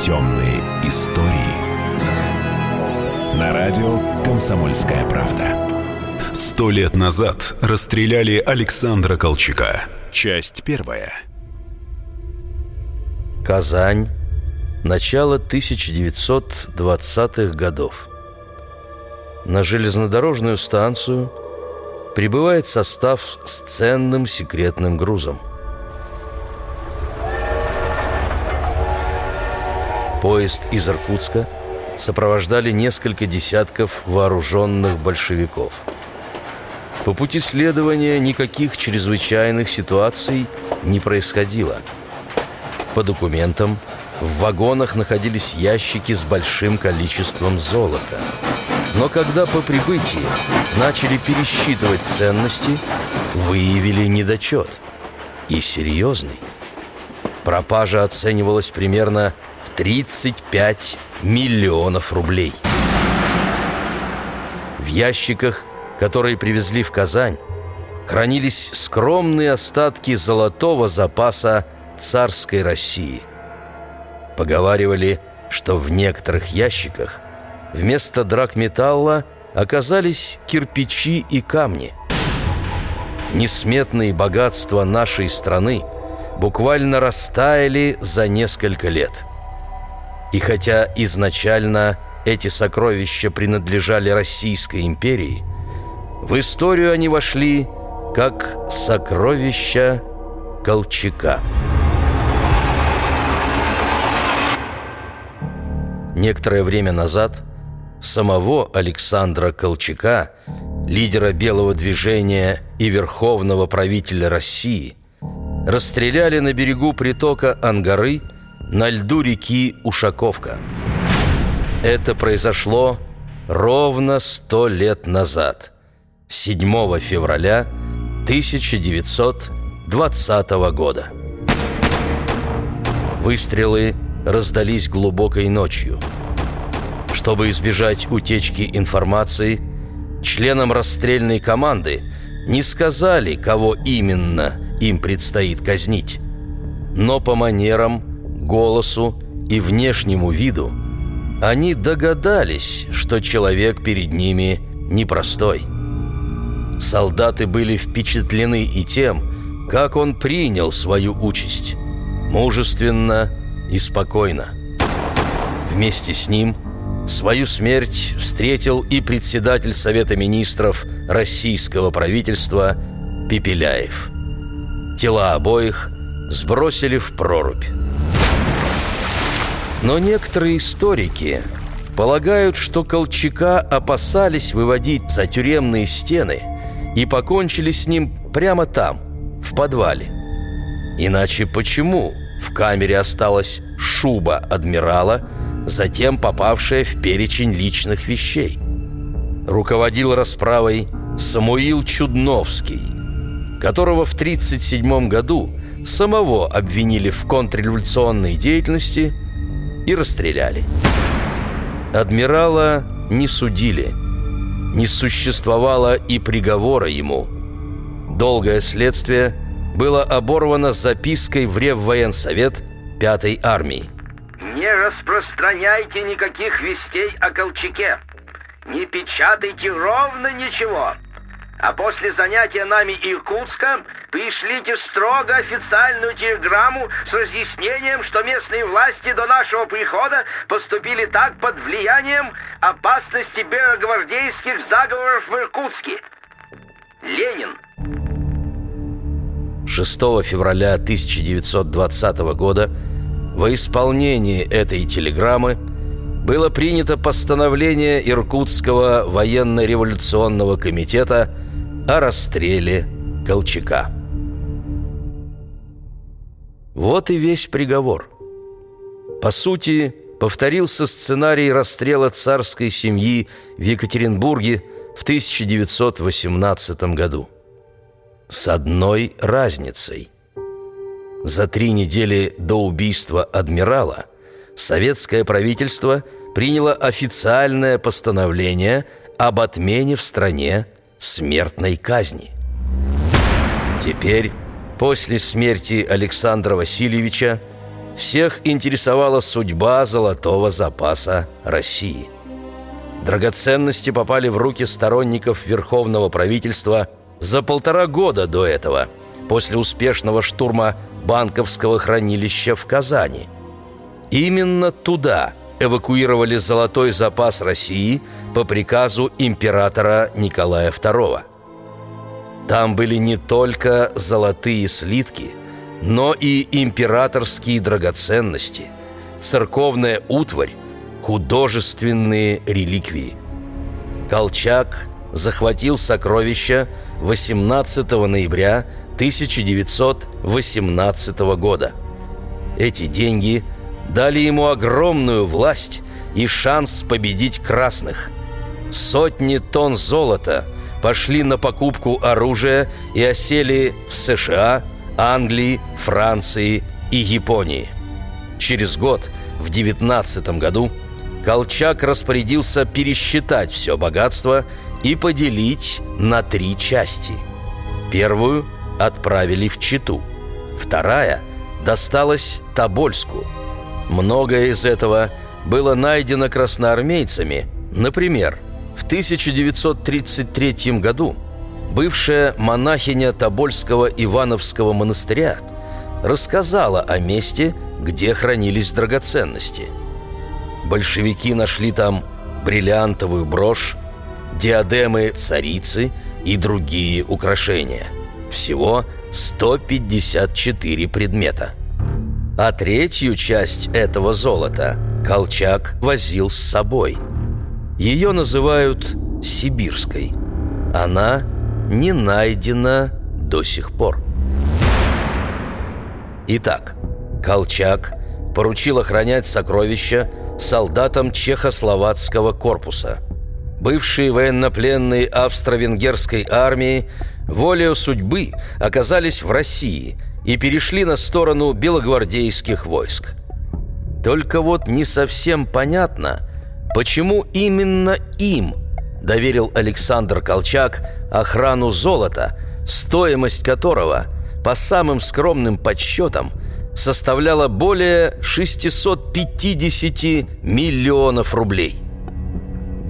Темные истории. На радио «Комсомольская правда». Сто лет назад расстреляли Александра Колчака. Часть первая. Казань. Начало 1920-х годов. На железнодорожную станцию прибывает состав с ценным секретным грузом. Поезд из Иркутска сопровождали несколько десятков вооруженных большевиков. По пути следования никаких чрезвычайных ситуаций не происходило. По документам в вагонах находились ящики с большим количеством золота. Но когда по прибытии начали пересчитывать ценности, выявили недочет. И серьезный. Пропажа оценивалась примерно 35 миллионов рублей. В ящиках, которые привезли в Казань, хранились скромные остатки золотого запаса царской России. Поговаривали, что в некоторых ящиках вместо драгметалла оказались кирпичи и камни. Несметные богатства нашей страны буквально растаяли за несколько лет – и хотя изначально эти сокровища принадлежали Российской империи, в историю они вошли как сокровища Колчака. Некоторое время назад самого Александра Колчака, лидера белого движения и верховного правителя России, расстреляли на берегу притока Ангары – на льду реки Ушаковка. Это произошло ровно сто лет назад, 7 февраля 1920 года. Выстрелы раздались глубокой ночью. Чтобы избежать утечки информации, членам расстрельной команды не сказали, кого именно им предстоит казнить. Но по манерам – голосу и внешнему виду, они догадались, что человек перед ними непростой. Солдаты были впечатлены и тем, как он принял свою участь, мужественно и спокойно. Вместе с ним свою смерть встретил и председатель Совета министров российского правительства Пепеляев. Тела обоих сбросили в прорубь. Но некоторые историки полагают, что Колчака опасались выводить за тюремные стены и покончили с ним прямо там, в подвале. Иначе почему в камере осталась шуба адмирала, затем попавшая в перечень личных вещей? Руководил расправой Самуил Чудновский, которого в 1937 году самого обвинили в контрреволюционной деятельности – и расстреляли. Адмирала не судили. Не существовало и приговора ему. Долгое следствие было оборвано запиской в Реввоенсовет Пятой армии. «Не распространяйте никаких вестей о Колчаке. Не печатайте ровно ничего. А после занятия нами Иркутска пришлите строго официальную телеграмму с разъяснением, что местные власти до нашего прихода поступили так под влиянием опасности белогвардейских заговоров в Иркутске. Ленин. 6 февраля 1920 года во исполнении этой телеграммы было принято постановление Иркутского военно-революционного комитета о расстреле Колчака. Вот и весь приговор. По сути, повторился сценарий расстрела царской семьи в Екатеринбурге в 1918 году. С одной разницей. За три недели до убийства адмирала советское правительство приняло официальное постановление об отмене в стране смертной казни. Теперь, после смерти Александра Васильевича, всех интересовала судьба золотого запаса России. Драгоценности попали в руки сторонников верховного правительства за полтора года до этого, после успешного штурма банковского хранилища в Казани. Именно туда эвакуировали золотой запас России по приказу императора Николая II. Там были не только золотые слитки, но и императорские драгоценности, церковная утварь, художественные реликвии. Колчак захватил сокровища 18 ноября 1918 года. Эти деньги дали ему огромную власть и шанс победить красных. Сотни тонн золота пошли на покупку оружия и осели в США, Англии, Франции и Японии. Через год, в 19 году, Колчак распорядился пересчитать все богатство и поделить на три части. Первую отправили в Читу, вторая досталась Тобольску. Многое из этого было найдено красноармейцами, например, в 1933 году бывшая монахиня Тобольского Ивановского монастыря рассказала о месте, где хранились драгоценности. Большевики нашли там бриллиантовую брошь, диадемы царицы и другие украшения. Всего 154 предмета. А третью часть этого золота Колчак возил с собой. Ее называют «сибирской». Она не найдена до сих пор. Итак, Колчак поручил охранять сокровища солдатам чехословацкого корпуса – бывшие военнопленные австро-венгерской армии, волею судьбы оказались в России и перешли на сторону белогвардейских войск. Только вот не совсем понятно, почему именно им доверил Александр Колчак охрану золота, стоимость которого, по самым скромным подсчетам, составляла более 650 миллионов рублей –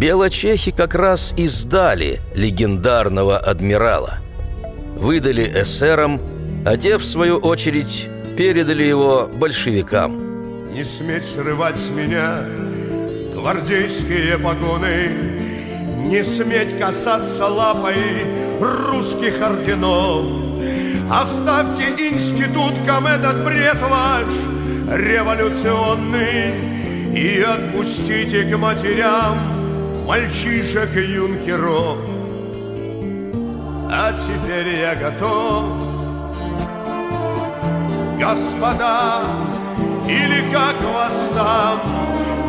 Белочехи как раз и сдали легендарного адмирала. Выдали эсерам, а те, в свою очередь, передали его большевикам. Не сметь срывать с меня гвардейские погоны, Не сметь касаться лапой русских орденов. Оставьте институткам этот бред ваш революционный И отпустите к матерям мальчишек и юнкеров. А теперь я готов, господа, или как вас там,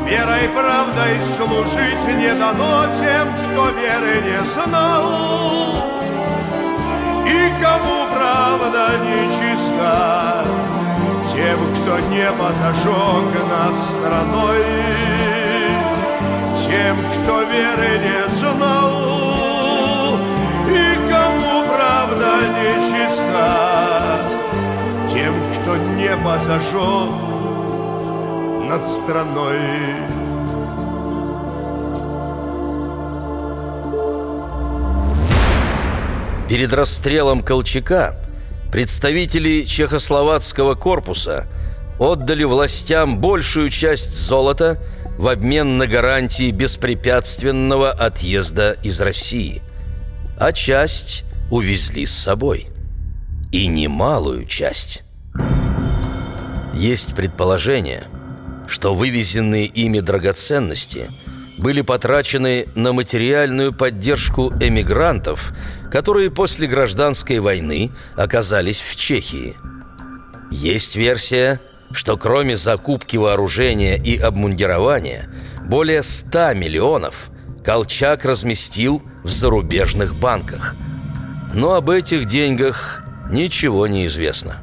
верой, правдой служить не дано тем, кто веры не знал. И кому правда нечиста, тем, кто небо зажег над страной тем, кто веры не знал, и кому правда нечиста, тем, кто небо зажег над страной. Перед расстрелом Колчака представители чехословацкого корпуса отдали властям большую часть золота – в обмен на гарантии беспрепятственного отъезда из России. А часть увезли с собой. И немалую часть. Есть предположение, что вывезенные ими драгоценности были потрачены на материальную поддержку эмигрантов, которые после гражданской войны оказались в Чехии. Есть версия – что кроме закупки вооружения и обмундирования, более 100 миллионов Колчак разместил в зарубежных банках. Но об этих деньгах ничего не известно.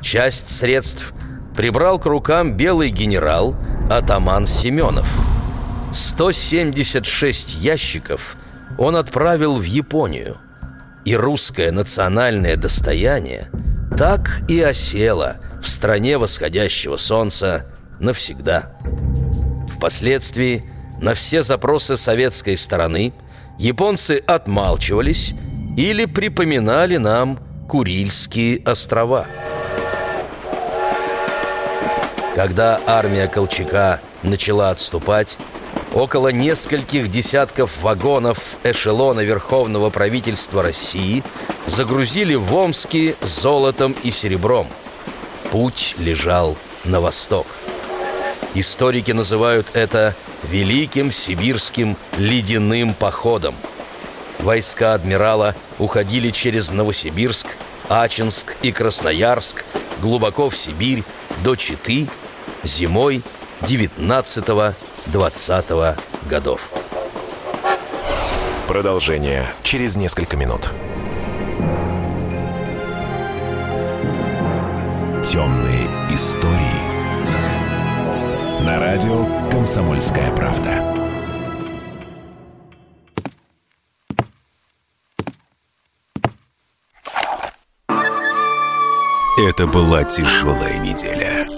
Часть средств прибрал к рукам белый генерал атаман Семенов. 176 ящиков он отправил в Японию. И русское национальное достояние так и осела в стране восходящего солнца навсегда. Впоследствии на все запросы советской стороны японцы отмалчивались или припоминали нам Курильские острова. Когда армия Колчака начала отступать, около нескольких десятков вагонов эшелона Верховного правительства России загрузили в Омске золотом и серебром. Путь лежал на восток. Историки называют это Великим Сибирским ледяным походом. Войска адмирала уходили через Новосибирск, Ачинск и Красноярск глубоко в Сибирь до Читы зимой 19-20 годов. Продолжение через несколько минут. Темные истории. На радио «Комсомольская правда». Это была тяжелая неделя.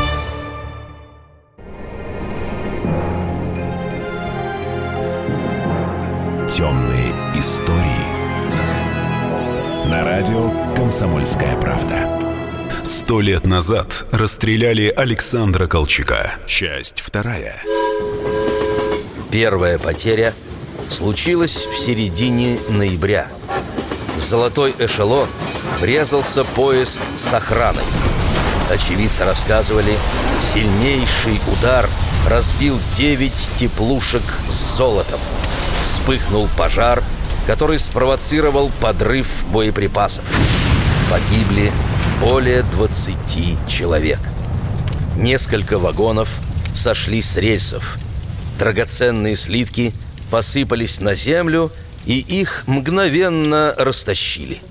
«Комсомольская правда». Сто лет назад расстреляли Александра Колчака. Часть вторая. Первая потеря случилась в середине ноября. В золотой эшелон врезался поезд с охраной. Очевидцы рассказывали, сильнейший удар разбил 9 теплушек с золотом. Вспыхнул пожар, который спровоцировал подрыв боеприпасов. Погибли более 20 человек. Несколько вагонов сошли с рельсов. Драгоценные слитки посыпались на землю, и их мгновенно растащили.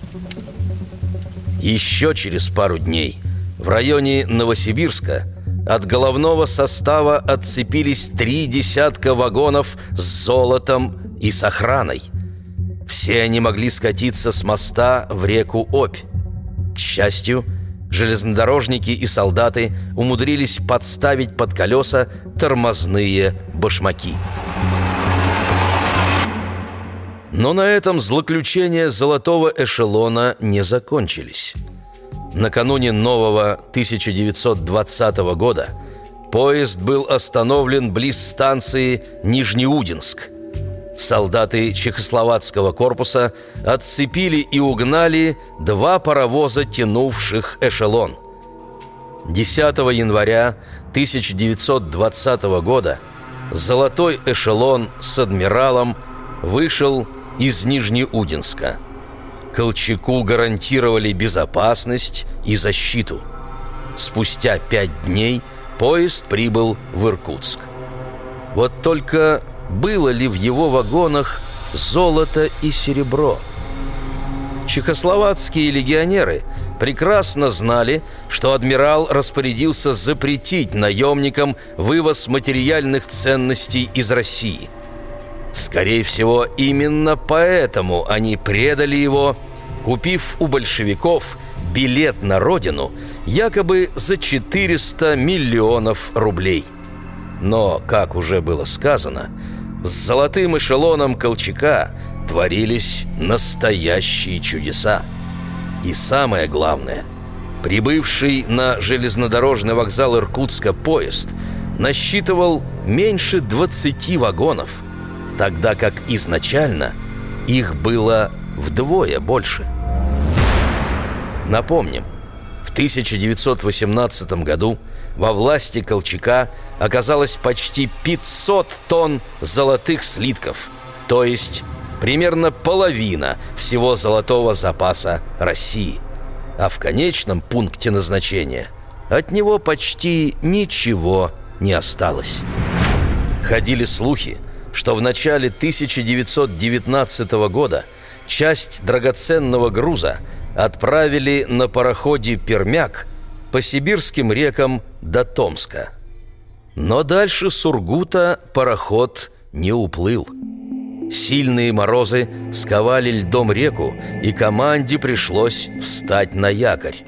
Еще через пару дней в районе Новосибирска от головного состава отцепились три десятка вагонов с золотом и с охраной. Все они могли скатиться с моста в реку Обь. Счастью, железнодорожники и солдаты умудрились подставить под колеса тормозные башмаки. Но на этом злоключения золотого эшелона не закончились. Накануне нового 1920 года поезд был остановлен близ станции Нижнеудинск. Солдаты Чехословацкого корпуса отцепили и угнали два паровоза, тянувших эшелон. 10 января 1920 года золотой эшелон с адмиралом вышел из Нижнеудинска. Колчаку гарантировали безопасность и защиту. Спустя пять дней поезд прибыл в Иркутск. Вот только было ли в его вагонах золото и серебро? Чехословацкие легионеры прекрасно знали, что адмирал распорядился запретить наемникам вывоз материальных ценностей из России – Скорее всего, именно поэтому они предали его, купив у большевиков билет на родину якобы за 400 миллионов рублей. Но, как уже было сказано, с золотым эшелоном Колчака творились настоящие чудеса. И самое главное, прибывший на железнодорожный вокзал Иркутска поезд насчитывал меньше 20 вагонов – тогда как изначально их было вдвое больше. Напомним, в 1918 году во власти Колчака оказалось почти 500 тонн золотых слитков, то есть примерно половина всего золотого запаса России. а в конечном пункте назначения от него почти ничего не осталось. Ходили слухи, что в начале 1919 года часть драгоценного груза отправили на пароходе «Пермяк» по сибирским рекам до Томска. Но дальше Сургута пароход не уплыл. Сильные морозы сковали льдом реку, и команде пришлось встать на якорь.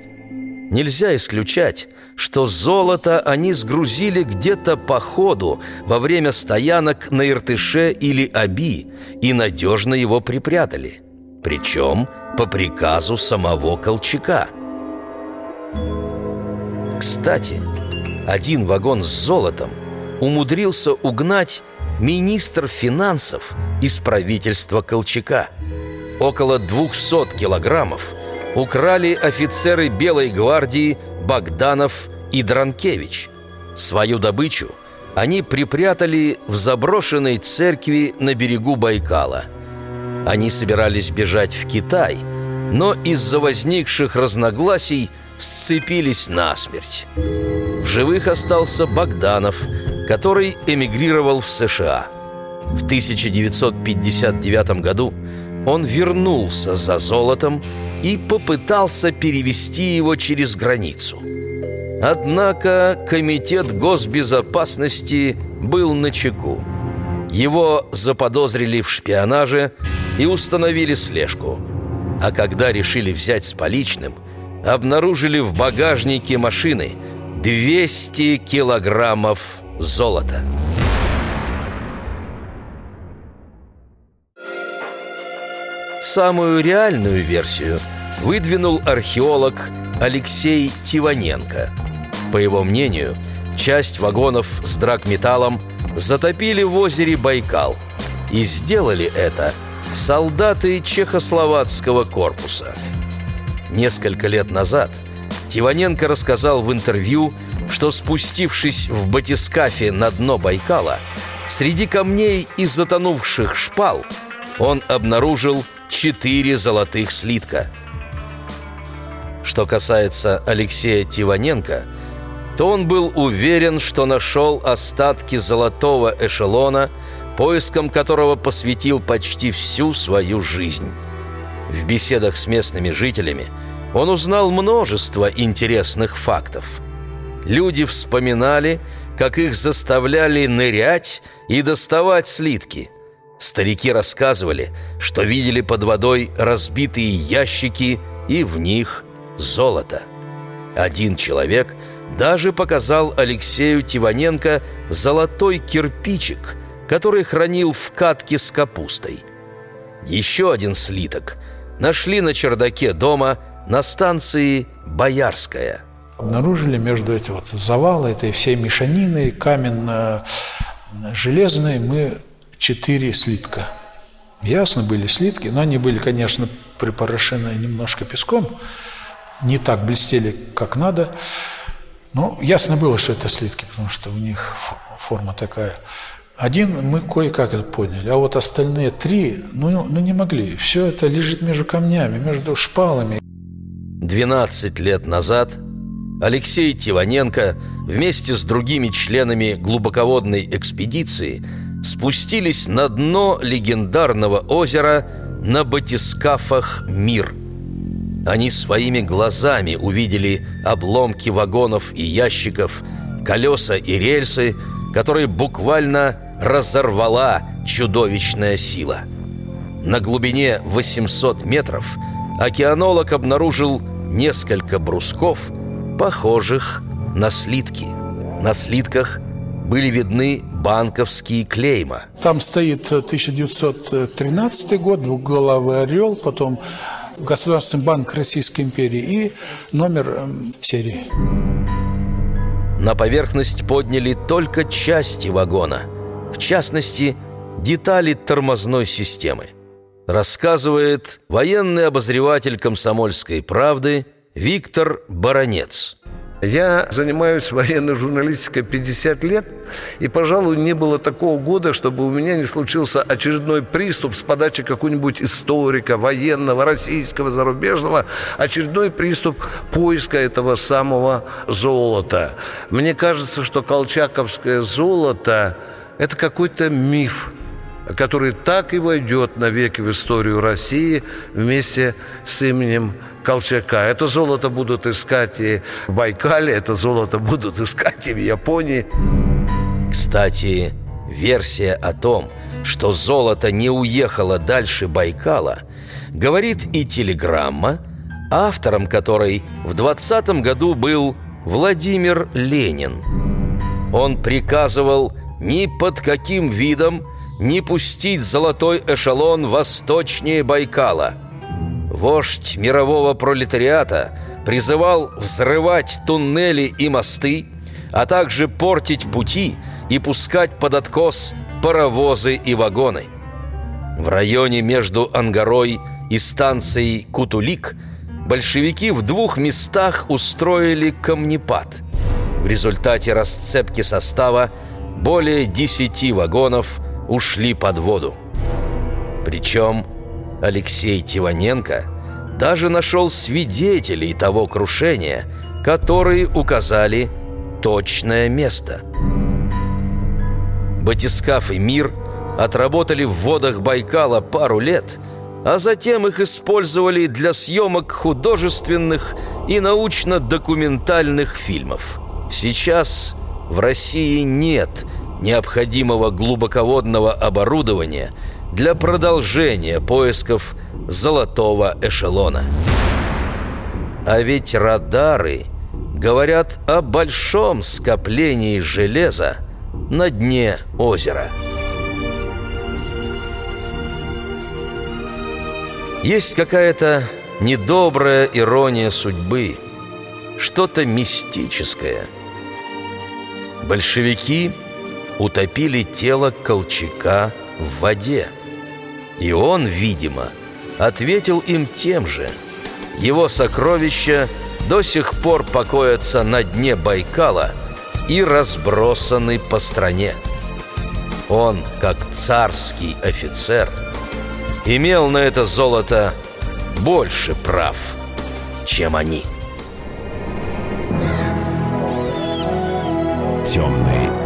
Нельзя исключать, что золото они сгрузили где-то по ходу во время стоянок на Иртыше или Аби и надежно его припрятали. Причем по приказу самого Колчака. Кстати, один вагон с золотом умудрился угнать министр финансов из правительства Колчака. Около 200 килограммов украли офицеры Белой гвардии Богданов и Дранкевич. Свою добычу они припрятали в заброшенной церкви на берегу Байкала. Они собирались бежать в Китай, но из-за возникших разногласий сцепились насмерть. В живых остался Богданов, который эмигрировал в США. В 1959 году он вернулся за золотом и попытался перевести его через границу. Однако Комитет госбезопасности был на чеку. Его заподозрили в шпионаже и установили слежку. А когда решили взять с поличным, обнаружили в багажнике машины 200 килограммов золота. Самую реальную версию выдвинул археолог Алексей Тиваненко. По его мнению, часть вагонов с драгметаллом затопили в озере Байкал. И сделали это солдаты Чехословацкого корпуса. Несколько лет назад Тиваненко рассказал в интервью, что спустившись в батискафе на дно Байкала, среди камней и затонувших шпал он обнаружил четыре золотых слитка. Что касается Алексея Тиваненко, то он был уверен, что нашел остатки золотого эшелона, поиском которого посвятил почти всю свою жизнь. В беседах с местными жителями он узнал множество интересных фактов. Люди вспоминали, как их заставляли нырять и доставать слитки – Старики рассказывали, что видели под водой разбитые ящики и в них золото. Один человек даже показал Алексею Тиваненко золотой кирпичик, который хранил в катке с капустой. Еще один слиток нашли на чердаке дома на станции Боярская. Обнаружили между этим вот завала, этой всей мешанины каменно-железной, мы четыре слитка. Ясно, были слитки, но они были, конечно, припорошены немножко песком, не так блестели, как надо. Но ясно было, что это слитки, потому что у них форма такая. Один мы кое-как это поняли, а вот остальные три, ну, ну не могли. Все это лежит между камнями, между шпалами. 12 лет назад Алексей Тиваненко вместе с другими членами глубоководной экспедиции – спустились на дно легендарного озера на батискафах «Мир». Они своими глазами увидели обломки вагонов и ящиков, колеса и рельсы, которые буквально разорвала чудовищная сила. На глубине 800 метров океанолог обнаружил несколько брусков, похожих на слитки. На слитках были видны банковские клейма. Там стоит 1913 год, двухголовый орел, потом Государственный банк Российской империи и номер эм, серии. На поверхность подняли только части вагона, в частности, детали тормозной системы. Рассказывает военный обозреватель комсомольской правды Виктор Баранец. Я занимаюсь военной журналистикой 50 лет, и, пожалуй, не было такого года, чтобы у меня не случился очередной приступ с подачи какого-нибудь историка, военного, российского, зарубежного, очередной приступ поиска этого самого золота. Мне кажется, что колчаковское золото – это какой-то миф, который так и войдет навеки в историю России вместе с именем Колчака. Это золото будут искать и в Байкале, это золото будут искать и в Японии. Кстати, версия о том, что золото не уехало дальше Байкала, говорит и телеграмма, автором которой в 20 году был Владимир Ленин. Он приказывал ни под каким видом не пустить золотой эшелон восточнее Байкала – Вождь мирового пролетариата призывал взрывать туннели и мосты, а также портить пути и пускать под откос паровозы и вагоны. В районе между Ангарой и станцией Кутулик большевики в двух местах устроили камнепад. В результате расцепки состава более десяти вагонов ушли под воду. Причем Алексей Тиваненко даже нашел свидетелей того крушения, которые указали точное место. Батискаф и Мир отработали в водах Байкала пару лет, а затем их использовали для съемок художественных и научно-документальных фильмов. Сейчас в России нет необходимого глубоководного оборудования – для продолжения поисков золотого эшелона. А ведь радары говорят о большом скоплении железа на дне озера. Есть какая-то недобрая ирония судьбы, что-то мистическое. Большевики утопили тело Колчака в воде – и он, видимо, ответил им тем же. Его сокровища до сих пор покоятся на дне Байкала и разбросаны по стране. Он, как царский офицер, имел на это золото больше прав, чем они. Темные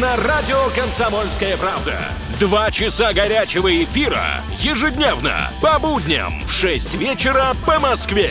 на радио «Комсомольская правда». Два часа горячего эфира ежедневно по будням в 6 вечера по Москве.